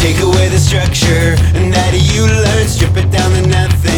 Take away the structure, and that you learn, strip it down to nothing.